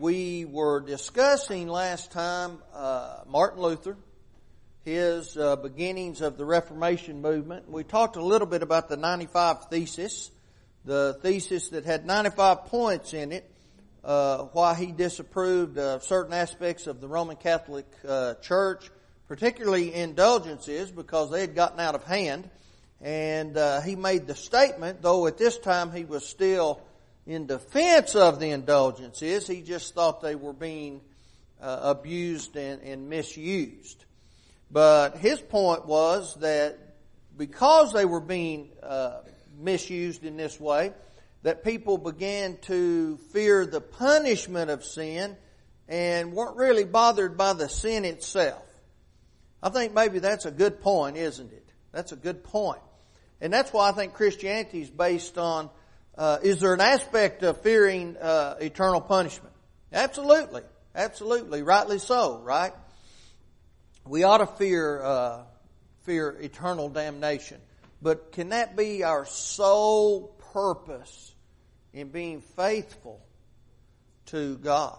We were discussing last time uh, Martin Luther, his uh, beginnings of the Reformation movement. We talked a little bit about the 95 thesis, the thesis that had 95 points in it, uh, why he disapproved of certain aspects of the Roman Catholic uh, Church, particularly indulgences, because they had gotten out of hand. And uh, he made the statement, though at this time he was still in defense of the indulgences. He just thought they were being uh, abused and, and misused. But his point was that because they were being uh, misused in this way, that people began to fear the punishment of sin and weren't really bothered by the sin itself. I think maybe that's a good point, isn't it? That's a good point. And that's why I think Christianity is based on uh, is there an aspect of fearing uh, eternal punishment? Absolutely, absolutely, rightly so, right? We ought to fear uh, fear eternal damnation, but can that be our sole purpose in being faithful to God?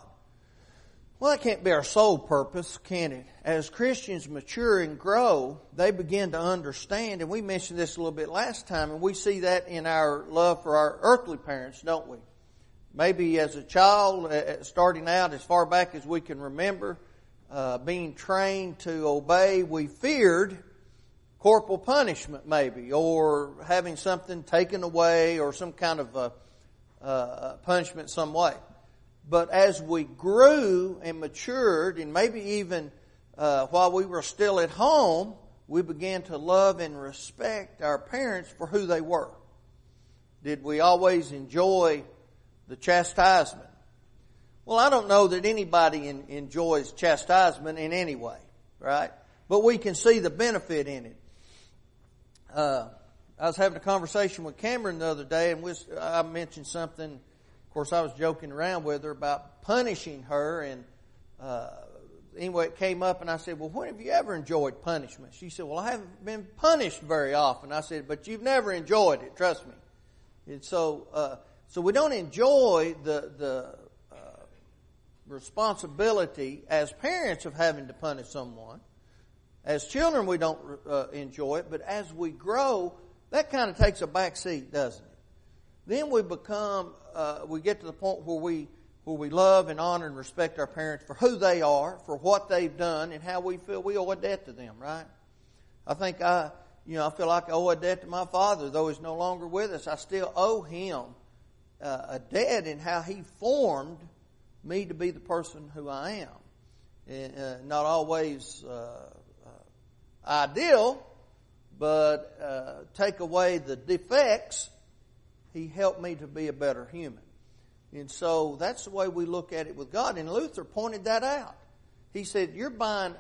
Well, that can't be our sole purpose, can it? As Christians mature and grow, they begin to understand, and we mentioned this a little bit last time, and we see that in our love for our earthly parents, don't we? Maybe as a child, uh, starting out as far back as we can remember, uh, being trained to obey, we feared corporal punishment maybe, or having something taken away, or some kind of a, uh, punishment some way. But as we grew and matured, and maybe even uh, while we were still at home, we began to love and respect our parents for who they were. Did we always enjoy the chastisement? Well, I don't know that anybody in, enjoys chastisement in any way, right? But we can see the benefit in it. Uh, I was having a conversation with Cameron the other day, and I mentioned something course, I was joking around with her about punishing her, and uh, anyway, it came up, and I said, "Well, when have you ever enjoyed punishment?" She said, "Well, I haven't been punished very often." I said, "But you've never enjoyed it, trust me." And so, uh, so we don't enjoy the the uh, responsibility as parents of having to punish someone. As children, we don't uh, enjoy it, but as we grow, that kind of takes a back seat, doesn't it? Then we become uh, we get to the point where we where we love and honor and respect our parents for who they are, for what they've done, and how we feel we owe a debt to them. Right? I think I, you know, I feel like I owe a debt to my father, though he's no longer with us. I still owe him uh, a debt in how he formed me to be the person who I am. And, uh, not always uh, uh ideal, but uh, take away the defects he helped me to be a better human. And so that's the way we look at it with God. And Luther pointed that out. He said, You're buying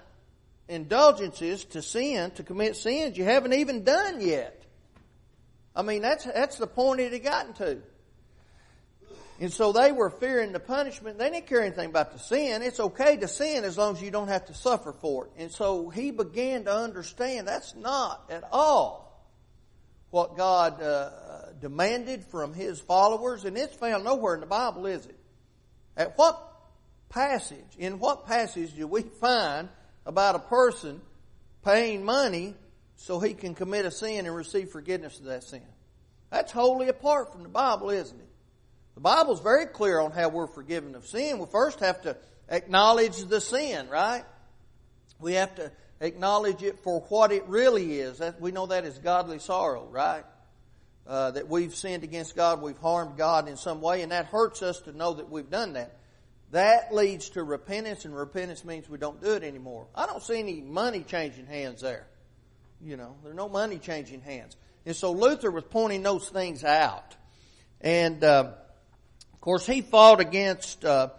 indulgences to sin, to commit sins you haven't even done yet. I mean, that's, that's the point it had gotten to. And so they were fearing the punishment. They didn't care anything about the sin. It's okay to sin as long as you don't have to suffer for it. And so he began to understand that's not at all what God uh, demanded from his followers, and it's found nowhere in the Bible, is it? At what passage, in what passage do we find about a person paying money so he can commit a sin and receive forgiveness of that sin? That's wholly apart from the Bible, isn't it? The Bible's very clear on how we're forgiven of sin. We first have to acknowledge the sin, right? We have to acknowledge it for what it really is. We know that is godly sorrow, right? Uh, that we've sinned against God, we've harmed God in some way, and that hurts us to know that we've done that. That leads to repentance, and repentance means we don't do it anymore. I don't see any money changing hands there. You know, there's no money changing hands. And so Luther was pointing those things out. And, uh, of course, he fought against uh,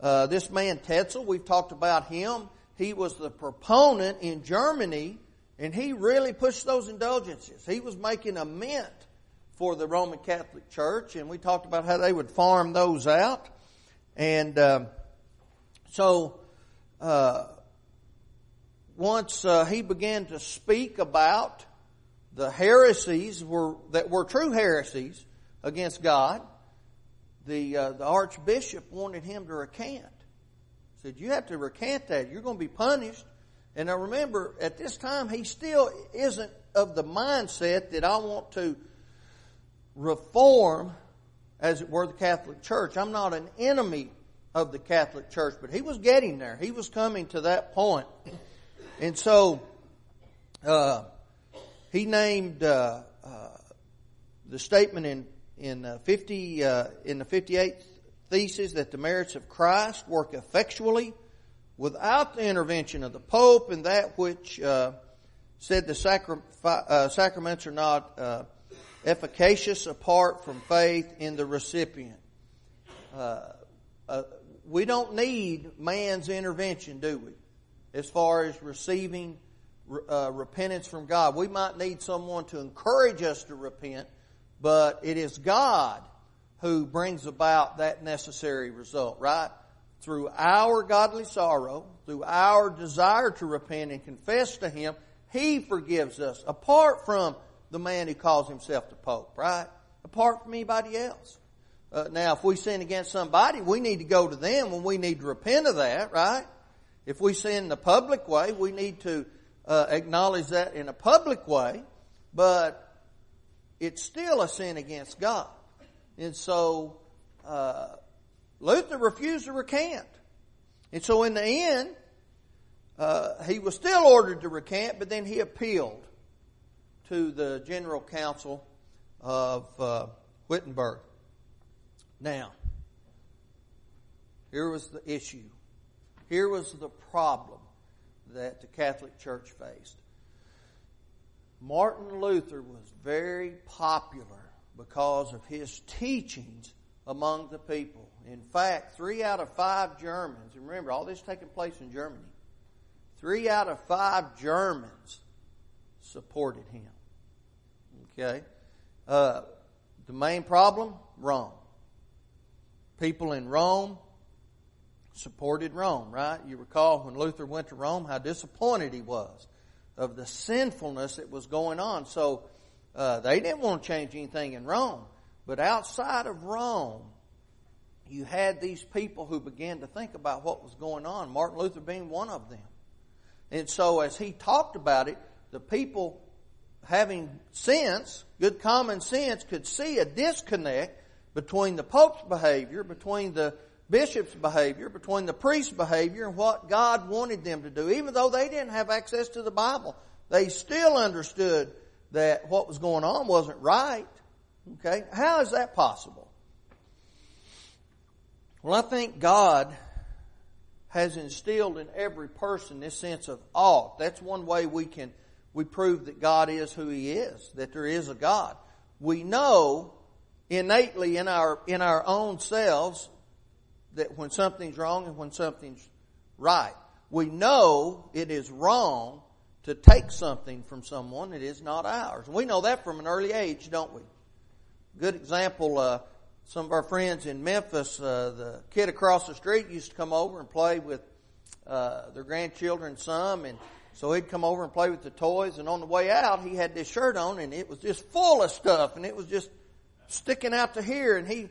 uh this man Tetzel. We've talked about him. He was the proponent in Germany, and he really pushed those indulgences. He was making a mint for the Roman Catholic Church, and we talked about how they would farm those out. And uh, so, uh, once uh, he began to speak about the heresies were, that were true heresies against God, the, uh, the archbishop wanted him to recant. He said, You have to recant that. You're going to be punished. And I remember at this time, he still isn't of the mindset that I want to reform, as it were, the Catholic Church. I'm not an enemy of the Catholic Church, but he was getting there. He was coming to that point. And so, uh, he named uh, uh, the statement in in uh, 50 uh, in the 58th thesis that the merits of Christ work effectually without the intervention of the Pope, and that which uh, said the sacra- sacraments are not uh, efficacious apart from faith in the recipient. Uh, we don't need man's intervention, do we? As far as receiving repentance from God, we might need someone to encourage us to repent but it is God who brings about that necessary result, right? Through our godly sorrow, through our desire to repent and confess to Him, He forgives us apart from the man who calls himself the Pope, right? Apart from anybody else. Uh, now, if we sin against somebody, we need to go to them when we need to repent of that, right? If we sin in a public way, we need to uh, acknowledge that in a public way. But it's still a sin against God. And so uh, Luther refused to recant. And so in the end, uh, he was still ordered to recant, but then he appealed to the General Council of uh, Wittenberg. Now, here was the issue. Here was the problem that the Catholic Church faced. Martin Luther was very popular because of his teachings among the people. In fact, three out of five Germans, and remember, all this taking place in Germany, three out of five Germans supported him. Okay? Uh, the main problem? Rome. People in Rome supported Rome, right? You recall when Luther went to Rome how disappointed he was of the sinfulness that was going on. So uh, they didn't want to change anything in Rome. But outside of Rome, you had these people who began to think about what was going on, Martin Luther being one of them. And so as he talked about it, the people having sense, good common sense, could see a disconnect between the Pope's behavior, between the bishop's behavior, between the priest's behavior and what God wanted them to do. Even though they didn't have access to the Bible, they still understood that what was going on wasn't right. Okay? How is that possible? Well, I think God has instilled in every person this sense of awe. That's one way we can we prove that God is who He is, that there is a God. We know innately in our in our own selves that when something's wrong and when something's right. We know it is wrong to take something from someone that is not ours. We know that from an early age, don't we? Good example, uh, some of our friends in Memphis, uh, the kid across the street used to come over and play with uh, their grandchildren some, and so he'd come over and play with the toys, and on the way out, he had this shirt on, and it was just full of stuff, and it was just sticking out to here, and he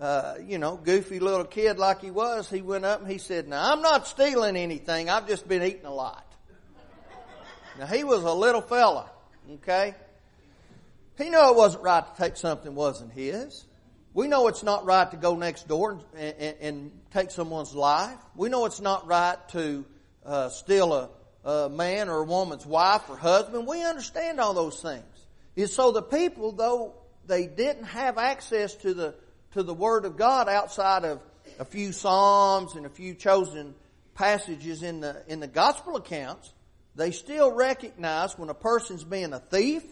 uh, you know, goofy little kid like he was, he went up and he said, Now, I'm not stealing anything. I've just been eating a lot. Now, he was a little fella, okay? He knew it wasn't right to take something wasn't his. We know it's not right to go next door and, and, and take someone's life. We know it's not right to uh, steal a, a man or a woman's wife or husband. We understand all those things. And so the people, though they didn't have access to the to the Word of God outside of a few Psalms and a few chosen passages in the, in the gospel accounts, they still recognize when a person's being a thief,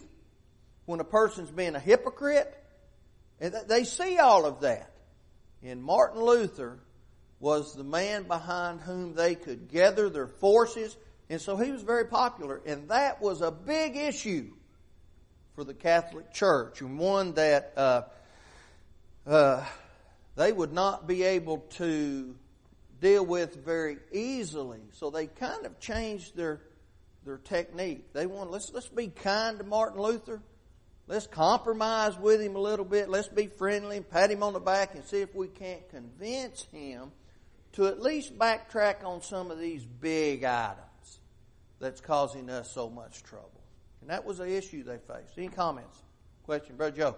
when a person's being a hypocrite, and they see all of that. And Martin Luther was the man behind whom they could gather their forces, and so he was very popular. And that was a big issue for the Catholic Church, and one that uh, uh, they would not be able to deal with very easily. So they kind of changed their their technique. They want let's let's be kind to Martin Luther, let's compromise with him a little bit. Let's be friendly and pat him on the back and see if we can't convince him to at least backtrack on some of these big items that's causing us so much trouble. And that was the issue they faced. Any comments? Question, Brother Joe?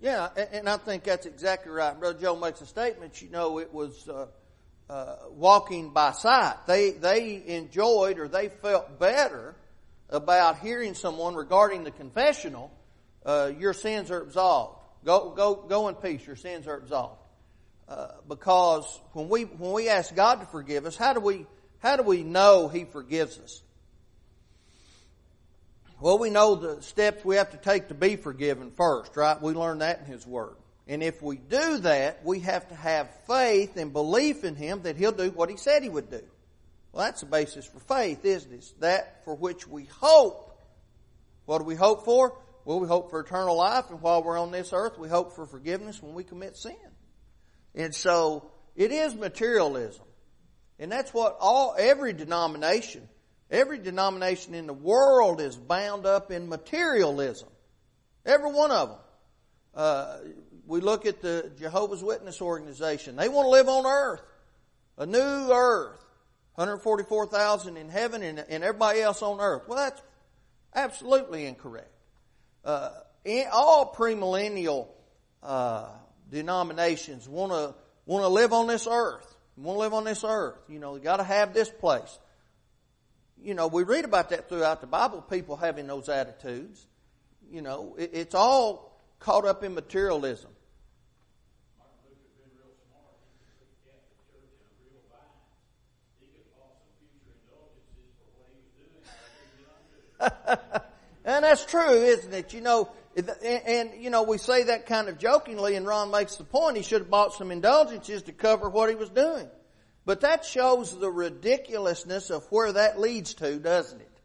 Yeah, and I think that's exactly right. Brother Joe makes a statement. You know, it was uh, uh, walking by sight. They they enjoyed or they felt better about hearing someone regarding the confessional. Uh, your sins are absolved. Go go go in peace. Your sins are absolved. Uh, because when we when we ask God to forgive us, how do we how do we know He forgives us? Well, we know the steps we have to take to be forgiven first, right? We learn that in His Word. And if we do that, we have to have faith and belief in Him that He'll do what He said He would do. Well, that's the basis for faith, isn't it? that for which we hope. What do we hope for? Well, we hope for eternal life, and while we're on this earth, we hope for forgiveness when we commit sin. And so, it is materialism. And that's what all, every denomination Every denomination in the world is bound up in materialism. Every one of them. Uh, we look at the Jehovah's Witness organization. They want to live on earth. A new earth. 144,000 in heaven and, and, everybody else on earth. Well, that's absolutely incorrect. Uh, in, all premillennial uh, denominations want to want to live on this earth. Want to live on this earth. You know, you got to have this place you know, we read about that throughout the Bible, people having those attitudes. You know, it, it's all caught up in materialism. and that's true, isn't it? You know, and, and, you know, we say that kind of jokingly, and Ron makes the point he should have bought some indulgences to cover what he was doing. But that shows the ridiculousness of where that leads to, doesn't it?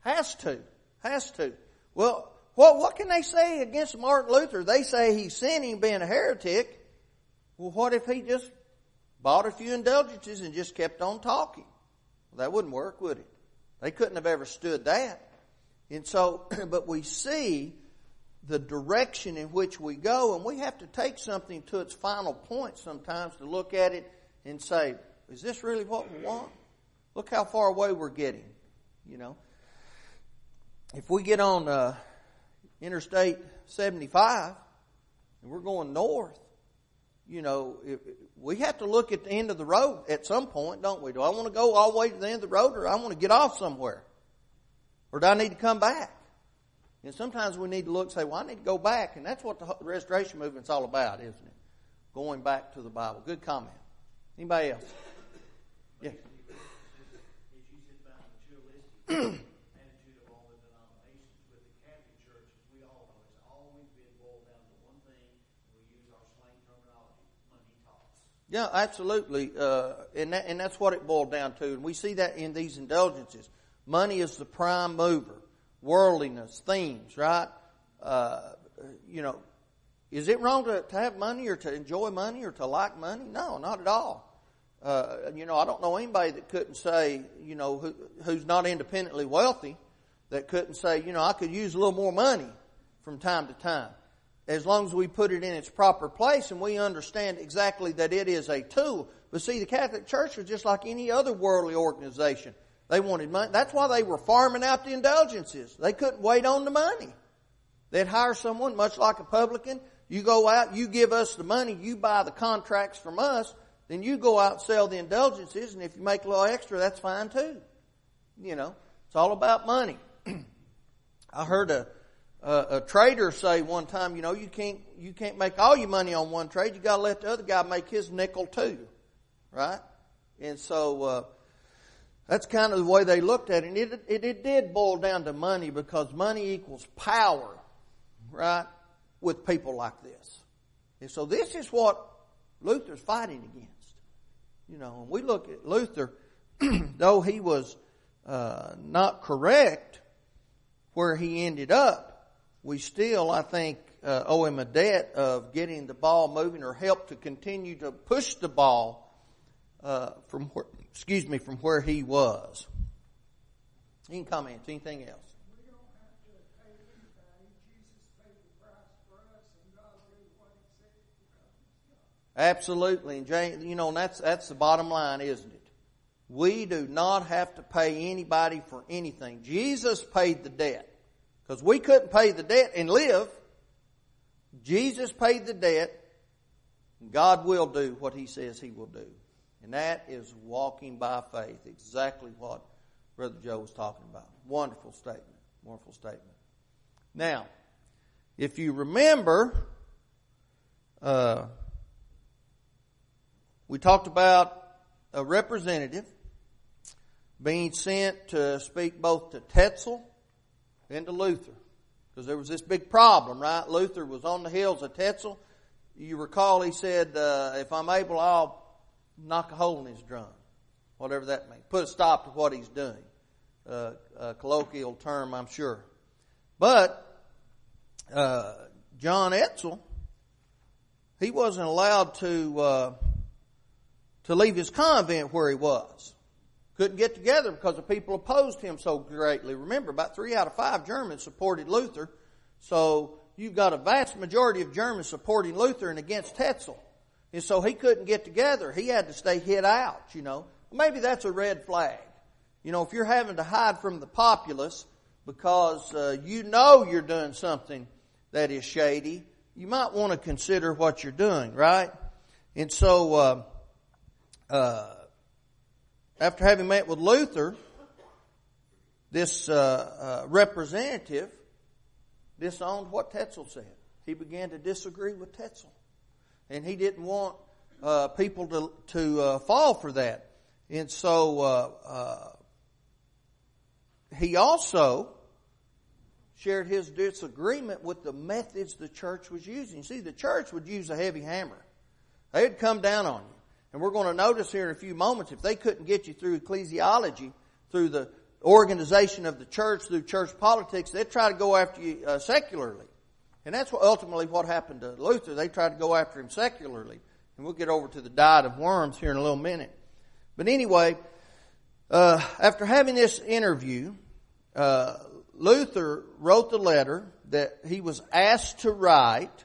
Has to. Has to. Well, what, what can they say against Martin Luther? They say he's sinning being a heretic. Well, what if he just bought a few indulgences and just kept on talking? Well, that wouldn't work, would it? They couldn't have ever stood that. And so, but we see the direction in which we go, and we have to take something to its final point sometimes to look at it and say, is this really what we want? Look how far away we're getting, you know. If we get on uh, Interstate 75 and we're going north, you know, we have to look at the end of the road at some point, don't we? Do I want to go all the way to the end of the road or I want to get off somewhere? Or do I need to come back? And sometimes we need to look and say, well, I need to go back. And that's what the restoration movement's all about, isn't it? Going back to the Bible. Good comment. Anybody else? Yeah. Yeah, absolutely, uh, and that, and that's what it boiled down to, and we see that in these indulgences. Money is the prime mover. Worldliness, themes, right? Uh, you know, is it wrong to, to have money or to enjoy money or to like money? No, not at all. Uh, you know, I don't know anybody that couldn't say, you know, who, who's not independently wealthy, that couldn't say, you know, I could use a little more money from time to time. As long as we put it in its proper place and we understand exactly that it is a tool. But see, the Catholic Church was just like any other worldly organization. They wanted money. That's why they were farming out the indulgences. They couldn't wait on the money. They'd hire someone, much like a publican. You go out, you give us the money, you buy the contracts from us, then you go out and sell the indulgences, and if you make a little extra, that's fine too. You know, it's all about money. I heard a, a, a trader say one time, you know, you can't you can't make all your money on one trade. You got to let the other guy make his nickel too, right? And so uh, that's kind of the way they looked at it. And it, it, it did boil down to money because money equals power, right? with people like this. And so this is what Luther's fighting against. You know, when we look at Luther, though he was uh, not correct where he ended up, we still, I think, uh, owe him a debt of getting the ball moving or help to continue to push the ball uh, from where, excuse me, from where he was. Any comments? Anything else? Absolutely, and James, you know, and that's that's the bottom line, isn't it? We do not have to pay anybody for anything. Jesus paid the debt because we couldn't pay the debt and live. Jesus paid the debt. God will do what He says He will do, and that is walking by faith. Exactly what Brother Joe was talking about. Wonderful statement. Wonderful statement. Now, if you remember. Uh, we talked about a representative being sent to speak both to Tetzel and to Luther. Because there was this big problem, right? Luther was on the hills of Tetzel. You recall he said, uh, if I'm able, I'll knock a hole in his drum. Whatever that means. Put a stop to what he's doing. Uh, a colloquial term, I'm sure. But, uh, John Tetzel, he wasn't allowed to, uh, to leave his convent where he was. Couldn't get together because the people opposed him so greatly. Remember, about three out of five Germans supported Luther. So you've got a vast majority of Germans supporting Luther and against Tetzel. And so he couldn't get together. He had to stay hid out, you know. Maybe that's a red flag. You know, if you're having to hide from the populace because uh, you know you're doing something that is shady, you might want to consider what you're doing, right? And so, uh, uh, after having met with Luther, this uh, uh, representative disowned what Tetzel said. He began to disagree with Tetzel, and he didn't want uh, people to to fall for that. And so uh, he also shared his disagreement with the methods the church was using. See, the church would use a heavy hammer. They'd come down on you. And we're going to notice here in a few moments, if they couldn't get you through ecclesiology, through the organization of the church, through church politics, they'd try to go after you uh, secularly. And that's what ultimately what happened to Luther. They tried to go after him secularly. And we'll get over to the diet of worms here in a little minute. But anyway, uh, after having this interview, uh, Luther wrote the letter that he was asked to write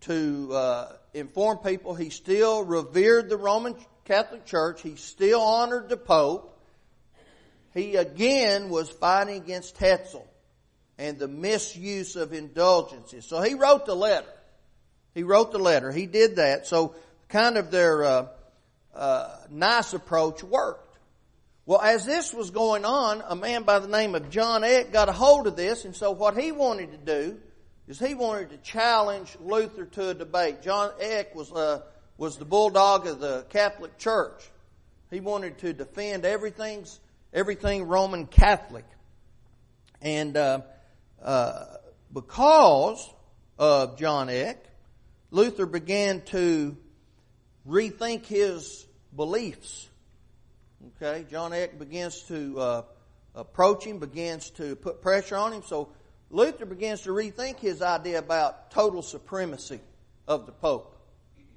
to uh, inform people he still revered the Roman Catholic Church. He still honored the Pope. He again was fighting against Tetzel and the misuse of indulgences. So he wrote the letter. He wrote the letter. He did that. So kind of their uh, uh, nice approach worked. Well, as this was going on, a man by the name of John Eck got a hold of this, and so what he wanted to do is he wanted to challenge Luther to a debate. John Eck was uh, was the bulldog of the Catholic Church. He wanted to defend everything's everything Roman Catholic, and uh, uh, because of John Eck, Luther began to rethink his beliefs. Okay, John Eck begins to uh, approach him, begins to put pressure on him. So Luther begins to rethink his idea about total supremacy of the Pope.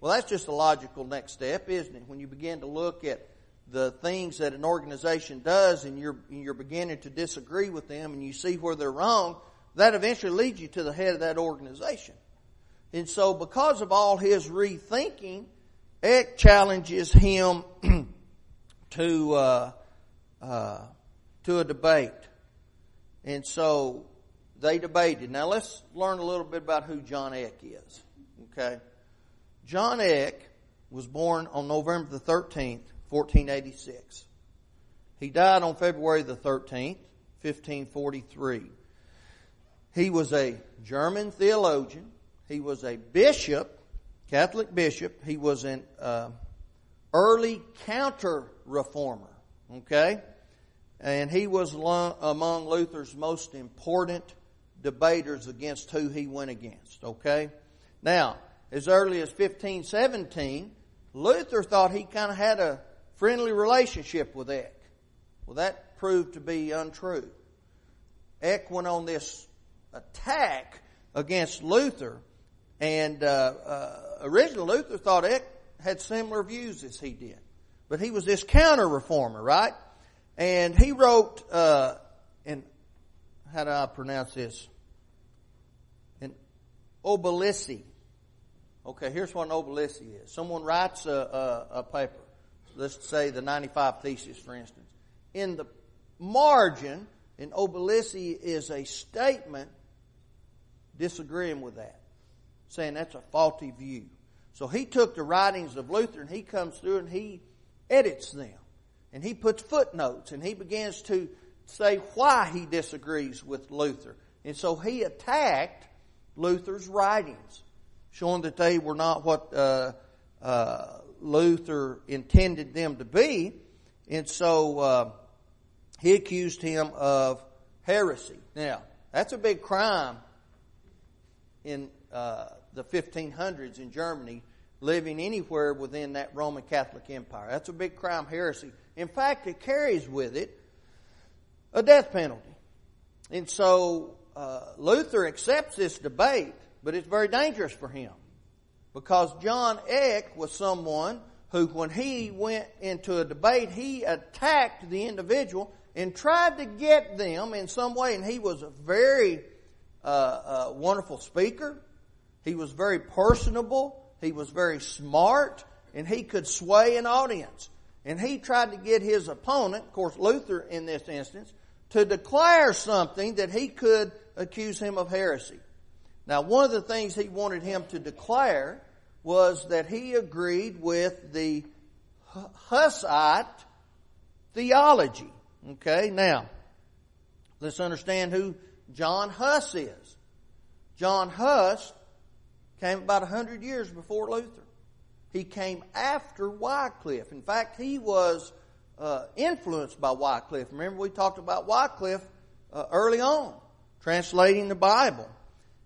Well, that's just a logical next step, isn't it? When you begin to look at the things that an organization does and you're, you're beginning to disagree with them and you see where they're wrong, that eventually leads you to the head of that organization. And so because of all his rethinking, Eck challenges him to, uh, uh, to a debate. And so they debated. Now let's learn a little bit about who John Eck is. Okay. John Eck was born on November the 13th, 1486. He died on February the 13th, 1543. He was a German theologian. He was a bishop, Catholic bishop. He was an uh, early counter reformer. Okay? And he was among Luther's most important debaters against who he went against. Okay? Now, as early as 1517, Luther thought he kind of had a friendly relationship with Eck. Well, that proved to be untrue. Eck went on this attack against Luther, and uh, uh, originally Luther thought Eck had similar views as he did, but he was this counter reformer, right? And he wrote, uh, in how do I pronounce this? In Obelisci. Okay, here's what an Obelisci is. Someone writes a, a, a paper. Let's say the 95 Thesis, for instance. In the margin, an Obelisci is a statement disagreeing with that, saying that's a faulty view. So he took the writings of Luther and he comes through and he edits them. And he puts footnotes and he begins to say why he disagrees with Luther. And so he attacked Luther's writings, showing that they were not what uh, uh, Luther intended them to be. And so uh, he accused him of heresy. Now, that's a big crime in uh, the 1500s in Germany living anywhere within that Roman Catholic Empire. That's a big crime heresy. In fact, it carries with it a death penalty. And so uh, Luther accepts this debate, but it's very dangerous for him because John Eck was someone who, when he went into a debate, he attacked the individual and tried to get them in some way. And he was a very uh, uh, wonderful speaker. He was very personable. He was very smart, and he could sway an audience. And he tried to get his opponent, of course, Luther in this instance, to declare something that he could accuse him of heresy. Now, one of the things he wanted him to declare was that he agreed with the Hussite theology. Okay, now, let's understand who John Huss is. John Huss came about a hundred years before Luther. He came after Wycliffe. In fact, he was uh, influenced by Wycliffe. Remember, we talked about Wycliffe uh, early on, translating the Bible.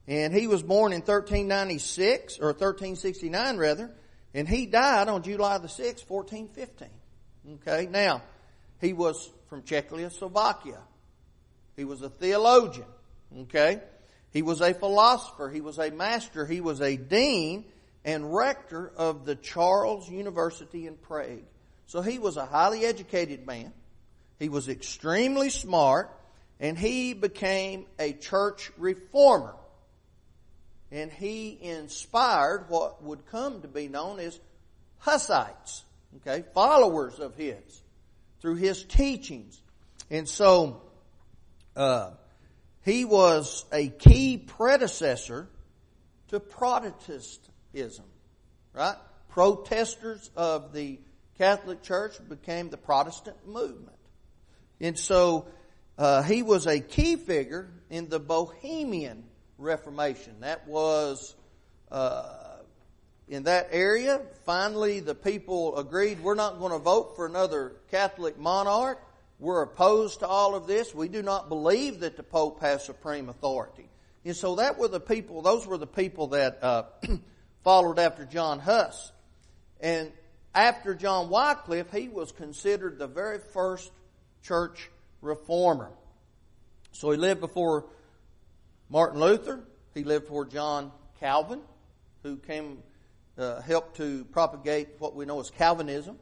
And he was born in 1396, or 1369 rather, and he died on July the 6th, 1415. Okay, now, he was from Czechoslovakia. He was a theologian. Okay? He was a philosopher. He was a master. He was a dean and rector of the Charles University in Prague. So he was a highly educated man. He was extremely smart and he became a church reformer. And he inspired what would come to be known as Hussites, okay, followers of his through his teachings. And so, uh, he was a key predecessor to Protestantism, right? Protesters of the Catholic Church became the Protestant movement. And so uh, he was a key figure in the Bohemian Reformation. That was uh, in that area. Finally, the people agreed we're not going to vote for another Catholic monarch. We're opposed to all of this. We do not believe that the Pope has supreme authority. And so that were the people, those were the people that uh, followed after John Huss. And after John Wycliffe, he was considered the very first church reformer. So he lived before Martin Luther. He lived before John Calvin, who came, uh, helped to propagate what we know as Calvinism,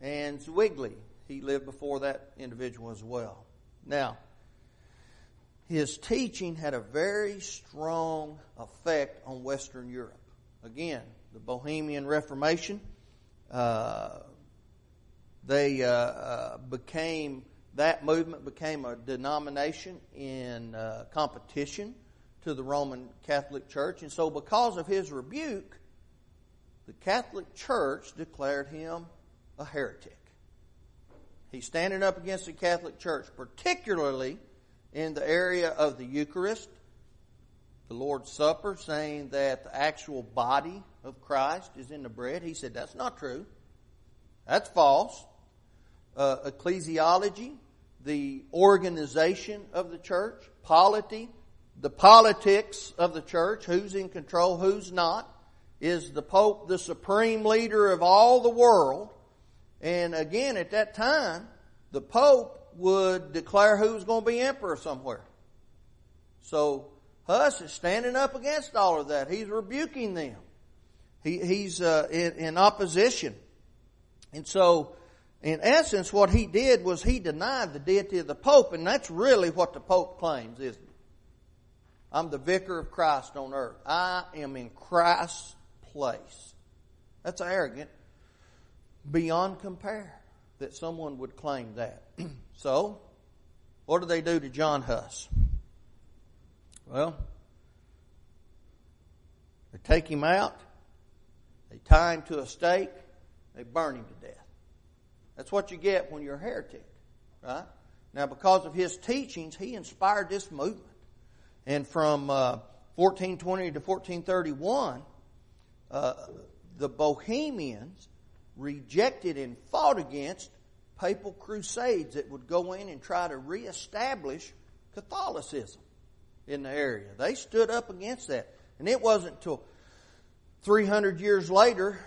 and Zwingli, he lived before that individual as well. Now, his teaching had a very strong effect on Western Europe. Again, the Bohemian Reformation, uh, they uh, uh, became that movement became a denomination in uh, competition to the Roman Catholic Church, and so because of his rebuke, the Catholic Church declared him a heretic. He's standing up against the Catholic Church, particularly in the area of the Eucharist, the Lord's Supper, saying that the actual body of Christ is in the bread. He said that's not true. That's false. Uh, ecclesiology, the organization of the church, polity, the politics of the church, who's in control, who's not. Is the Pope the supreme leader of all the world? And again, at that time, the Pope would declare who was going to be emperor somewhere. So Huss is standing up against all of that. He's rebuking them. He, he's uh, in, in opposition. And so, in essence, what he did was he denied the deity of the Pope, and that's really what the Pope claims, isn't it? I'm the vicar of Christ on earth. I am in Christ's place. That's arrogant beyond compare that someone would claim that. so, what do they do to John Huss? Well, they take him out, they tie him to a stake, they burn him to death. That's what you get when you're a heretic, right? Now, because of his teachings, he inspired this movement. And from uh, 1420 to 1431, uh, the Bohemians rejected and fought against papal crusades that would go in and try to reestablish Catholicism in the area. They stood up against that. And it wasn't until 300 years later,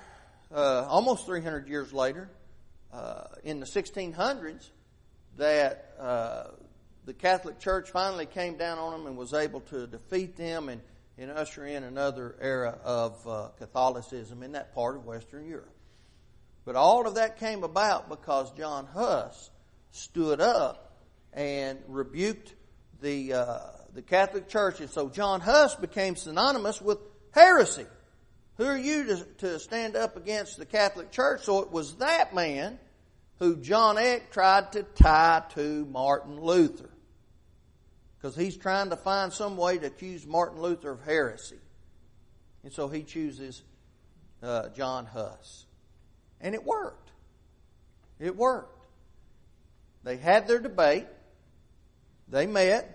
uh, almost 300 years later, uh, in the 1600s, that uh, the Catholic Church finally came down on them and was able to defeat them and, and usher in another era of uh, Catholicism in that part of Western Europe. But all of that came about because John Huss stood up and rebuked the uh, the Catholic Church, and so John Huss became synonymous with heresy. Who are you to, to stand up against the Catholic Church? So it was that man who John Eck tried to tie to Martin Luther. Because he's trying to find some way to accuse Martin Luther of heresy. And so he chooses uh, John Huss. And it worked. It worked. They had their debate. They met.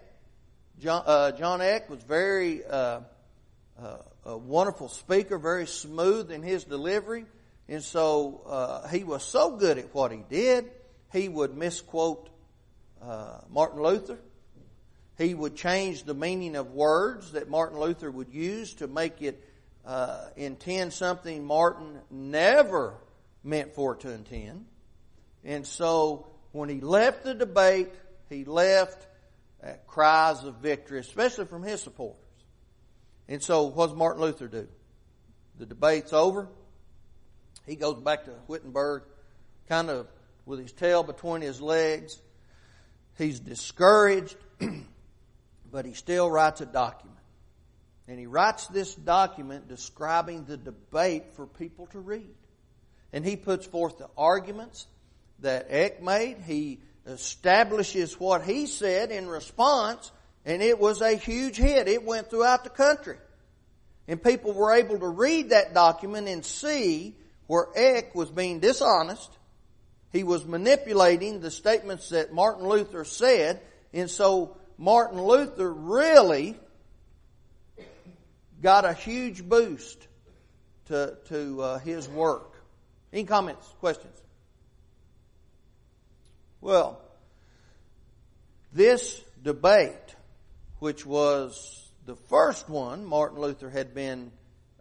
John, uh, John Eck was very uh, uh, a wonderful speaker, very smooth in his delivery, and so uh, he was so good at what he did. He would misquote uh, Martin Luther. He would change the meaning of words that Martin Luther would use to make it uh, intend something Martin never meant for it to intend. And so when he left the debate, he left cries of victory, especially from his supporters. And so, what does Martin Luther do? The debate's over. He goes back to Wittenberg, kind of with his tail between his legs. He's discouraged, but he still writes a document. And he writes this document describing the debate for people to read. And he puts forth the arguments that Eck made. He establishes what he said in response, and it was a huge hit. It went throughout the country. And people were able to read that document and see where Eck was being dishonest. He was manipulating the statements that Martin Luther said, and so Martin Luther really got a huge boost to, to uh, his work. Any comments, questions? Well, this debate, which was the first one Martin Luther had been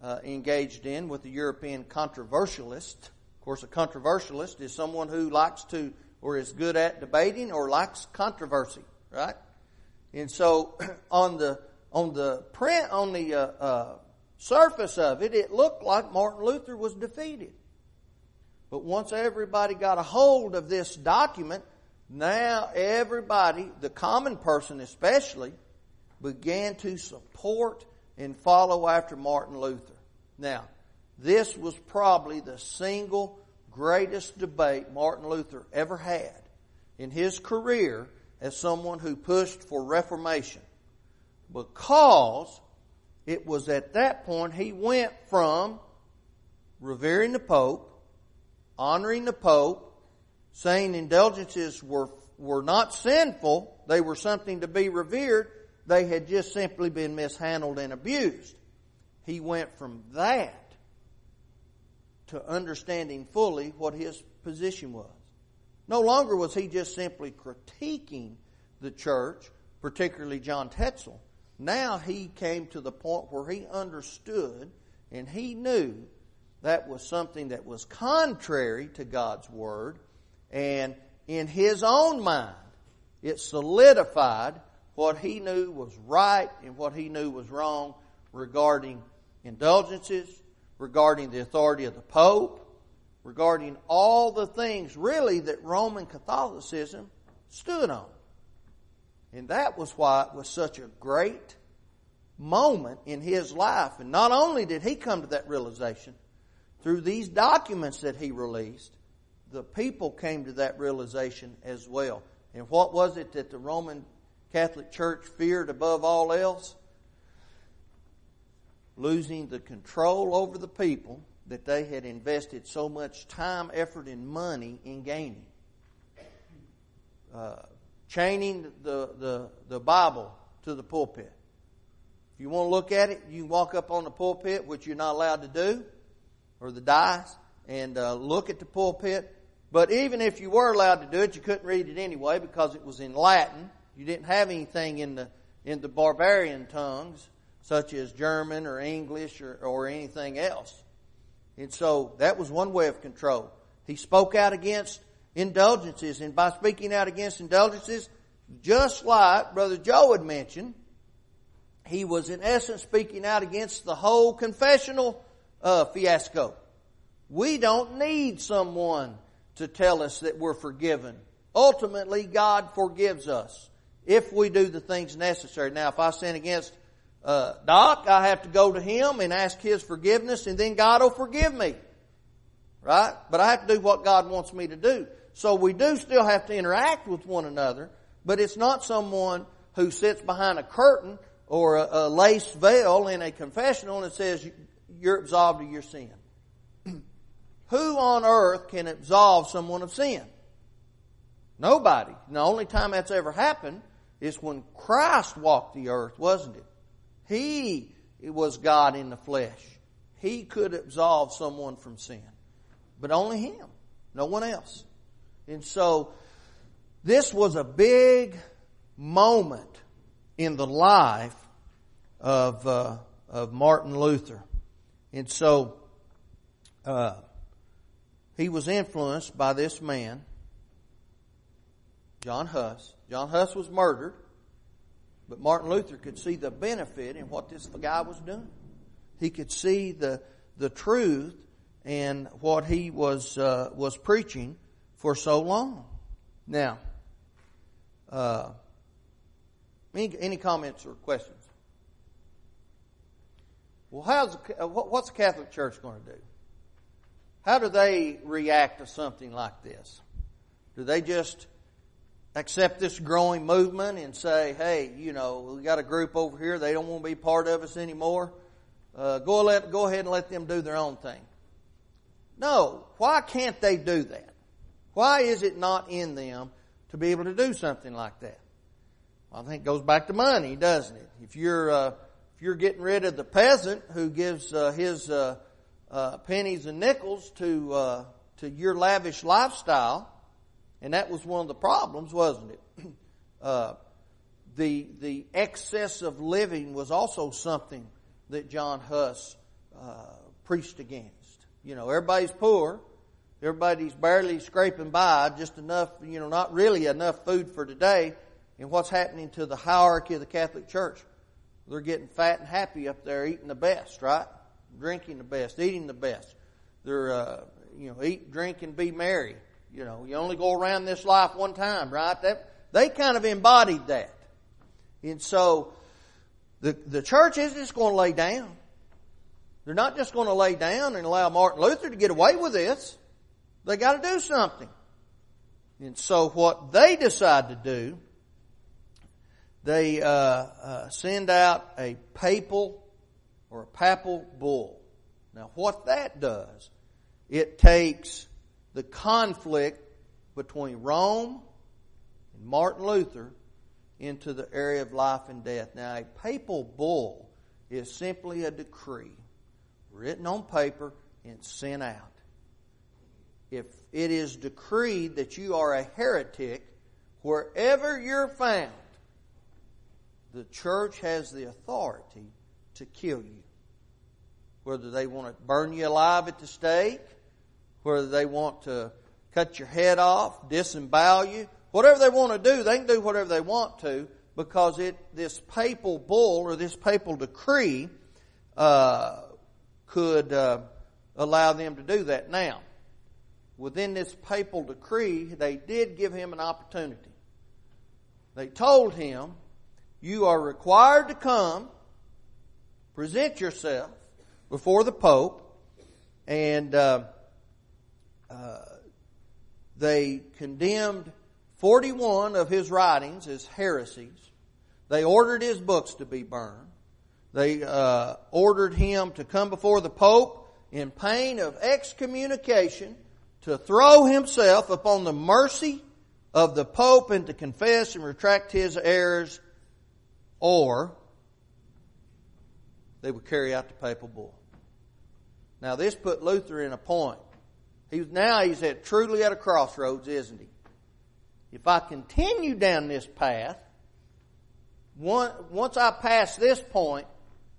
uh, engaged in with the European controversialist. Of course, a controversialist is someone who likes to or is good at debating or likes controversy, right? And so, on the on the print on the uh, uh, surface of it, it looked like Martin Luther was defeated. But once everybody got a hold of this document, now everybody, the common person especially, began to support and follow after Martin Luther. Now, this was probably the single greatest debate Martin Luther ever had in his career as someone who pushed for reformation because it was at that point he went from revering the Pope honoring the Pope, saying indulgences were, were not sinful, they were something to be revered, they had just simply been mishandled and abused. He went from that to understanding fully what his position was. No longer was he just simply critiquing the church, particularly John Tetzel, now he came to the point where he understood and he knew that was something that was contrary to God's Word. And in his own mind, it solidified what he knew was right and what he knew was wrong regarding indulgences, regarding the authority of the Pope, regarding all the things really that Roman Catholicism stood on. And that was why it was such a great moment in his life. And not only did he come to that realization, through these documents that he released, the people came to that realization as well. And what was it that the Roman Catholic Church feared above all else? Losing the control over the people that they had invested so much time, effort, and money in gaining. Uh, chaining the, the, the Bible to the pulpit. If you want to look at it, you can walk up on the pulpit, which you're not allowed to do, or the dais, and uh, look at the pulpit. But even if you were allowed to do it, you couldn't read it anyway because it was in Latin. You didn't have anything in the in the barbarian tongues, such as German or English or, or anything else. And so that was one way of control. He spoke out against indulgences, and by speaking out against indulgences, just like Brother Joe had mentioned, he was in essence speaking out against the whole confessional uh, fiasco. We don't need someone to tell us that we're forgiven. Ultimately, God forgives us if we do the things necessary. Now, if I sin against uh, Doc, I have to go to him and ask his forgiveness, and then God will forgive me. Right? But I have to do what God wants me to do. So we do still have to interact with one another, but it's not someone who sits behind a curtain or a, a lace veil in a confessional and says you're absolved of your sin. Who on earth can absolve someone of sin? Nobody. the only time that's ever happened is when Christ walked the earth, wasn't it? He was God in the flesh. He could absolve someone from sin. But only Him. No one else. And so, this was a big moment in the life of, uh, of Martin Luther. And so, uh, he was influenced by this man, John Huss. John Huss was murdered, but Martin Luther could see the benefit in what this guy was doing. He could see the, the truth and what he was, uh, was preaching for so long. Now, uh, any, any comments or questions? Well, how's what's the Catholic Church going to do? How do they react to something like this? Do they just accept this growing movement and say, "Hey, you know, we got a group over here; they don't want to be part of us anymore. Uh, go let go ahead and let them do their own thing." No, why can't they do that? Why is it not in them to be able to do something like that? Well, I think it goes back to money, doesn't it? If you're uh, if you're getting rid of the peasant who gives uh, his uh, uh pennies and nickels to uh, to your lavish lifestyle, and that was one of the problems, wasn't it? Uh, the the excess of living was also something that John Huss preached against. You know, everybody's poor, Everybody's barely scraping by, just enough, you know, not really enough food for today. And what's happening to the hierarchy of the Catholic Church? They're getting fat and happy up there, eating the best, right? Drinking the best, eating the best. They're, uh, you know, eat, drink, and be merry. You know, you only go around this life one time, right? That, they kind of embodied that. And so, the, the church isn't just going to lay down. They're not just going to lay down and allow Martin Luther to get away with this. They got to do something. And so what they decide to do, they uh, uh, send out a papal or a papal bull. Now what that does, it takes the conflict between Rome and Martin Luther into the area of life and death. Now a papal bull is simply a decree written on paper and sent out if it is decreed that you are a heretic, wherever you're found, the church has the authority to kill you. Whether they want to burn you alive at the stake, whether they want to cut your head off, disembowel you, whatever they want to do, they can do whatever they want to because it this papal bull or this papal decree uh, could uh, allow them to do that. Now, within this papal decree, they did give him an opportunity. They told him, You are required to come, present yourself before the Pope, and uh, uh, they condemned 41 of his writings as heresies. They ordered his books to be burned. They uh, ordered him to come before the Pope in pain of excommunication to throw himself upon the mercy of the Pope and to confess and retract his errors, or they would carry out the papal bull. Now this put Luther in a point. He's now he's at truly at a crossroads, isn't he? If I continue down this path, once I pass this point,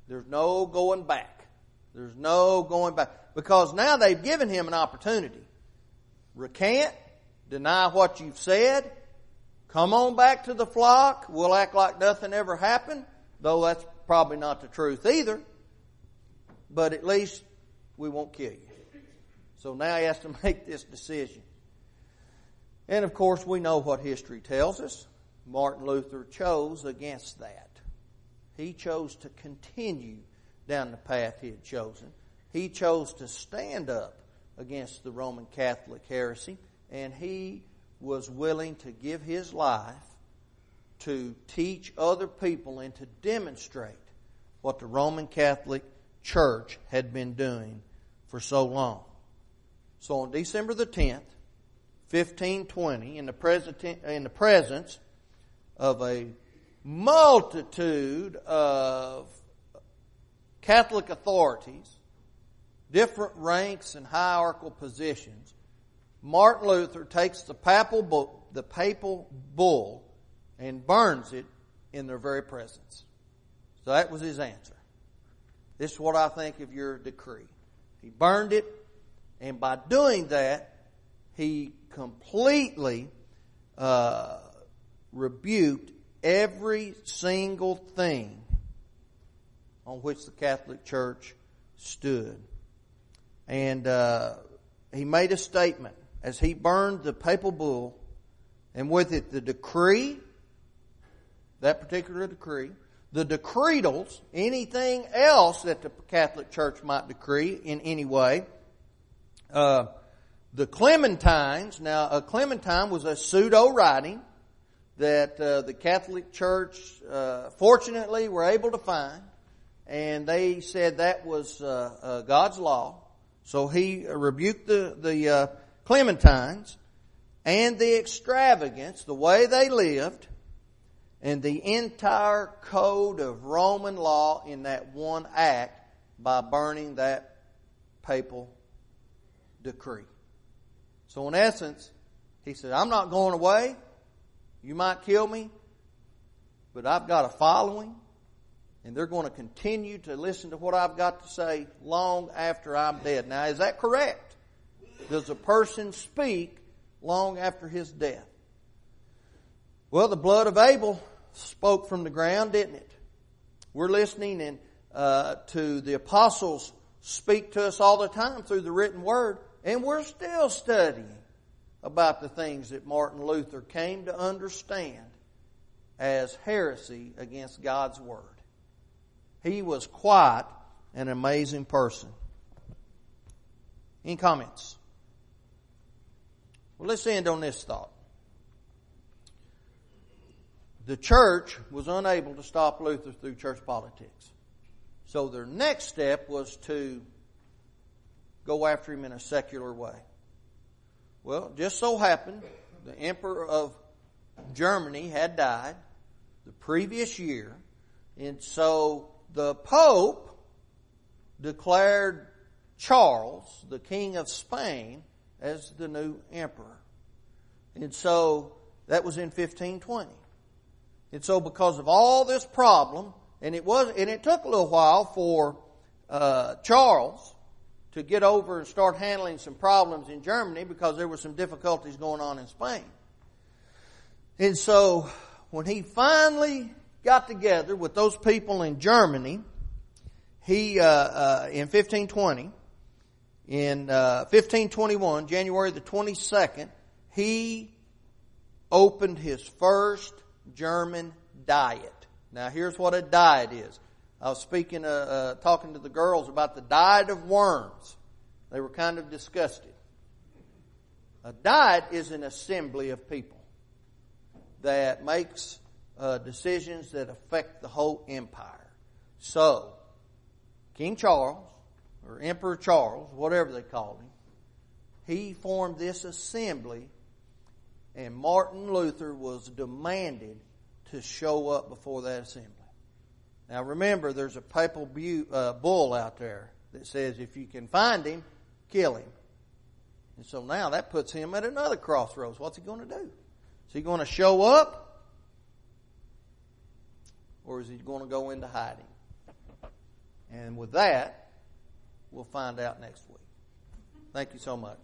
there's no going back. There's no going back. Because now they've given him an opportunity. Recant, deny what you've said, come on back to the flock, we'll act like nothing ever happened, though that's probably not the truth either. But at least we won't kill you. So now he has to make this decision. And of course, we know what history tells us. Martin Luther chose against that. He chose to continue down the path he had chosen. He chose to stand up against the Roman Catholic heresy, and he was willing to give his life to teach other people and to demonstrate what the Roman Catholic Church had been doing for so long. So on December the 10th, 1520, in the, in the presence of a multitude of Catholic authorities, different ranks and hierarchical positions, Martin Luther takes the papal bull, the papal bull and burns it in their very presence. So that was his answer. This is what I think of your decree. He burned it, and by doing that, he completely uh, rebuked every single thing on which the Catholic Church stood. And uh, he made a statement as he burned the papal bull, and with it the decree, that particular decree, the decretals, anything else that the Catholic Church might decree in any way, uh, the Clementines, now a Clementine was a pseudo writing that uh, the Catholic Church uh, fortunately were able to find, and they said that was uh, uh God's law. So he rebuked the the uh, Clementines and the extravagance, the way they lived, and the entire code of Roman law in that one act by burning that papal decree. So in essence, he said, I'm not going away. You might kill me, but I've got a following, and they're going to continue to listen to what I've got to say long after I'm dead. Now, is that correct? Does a person speak long after his death? Well, the blood of Abel spoke from the ground, didn't it? We're listening uh, to the apostles speak to us all the time through the written word. And we're still studying about the things that Martin Luther came to understand as heresy against God's Word. He was quite an amazing person. Any comments? Well, let's end on this thought. The church was unable to stop Luther through church politics. So their next step was to go after him in a secular way. Well, just so happened the emperor of Germany had died the previous year, and so the Pope declared Charles, the King of Spain, as the new emperor. And so that was in 1520. And so because of all this problem, and it was, and it took a little while for uh, Charles to get over and start handling some problems in Germany because there were some difficulties going on in Spain. And so when he finally got together with those people in Germany, he uh, uh, in 1520, in uh, 1521, January the 22nd, he opened his first German diet. Now here's what a diet is. I was speaking, uh, uh, talking to the girls about the diet of worms. They were kind of disgusted. A diet is an assembly of people that makes uh, decisions that affect the whole empire. So, King Charles, or Emperor Charles, whatever they called him, he formed this assembly, and Martin Luther was demanded to show up before that assembly. Now remember, there's a papal bu- uh, bull out there that says if you can find him, kill him. And so now that puts him at another crossroads. What's he going to do? Is he going to show up? Or is he going to go into hiding? And with that, we'll find out next week. Thank you so much.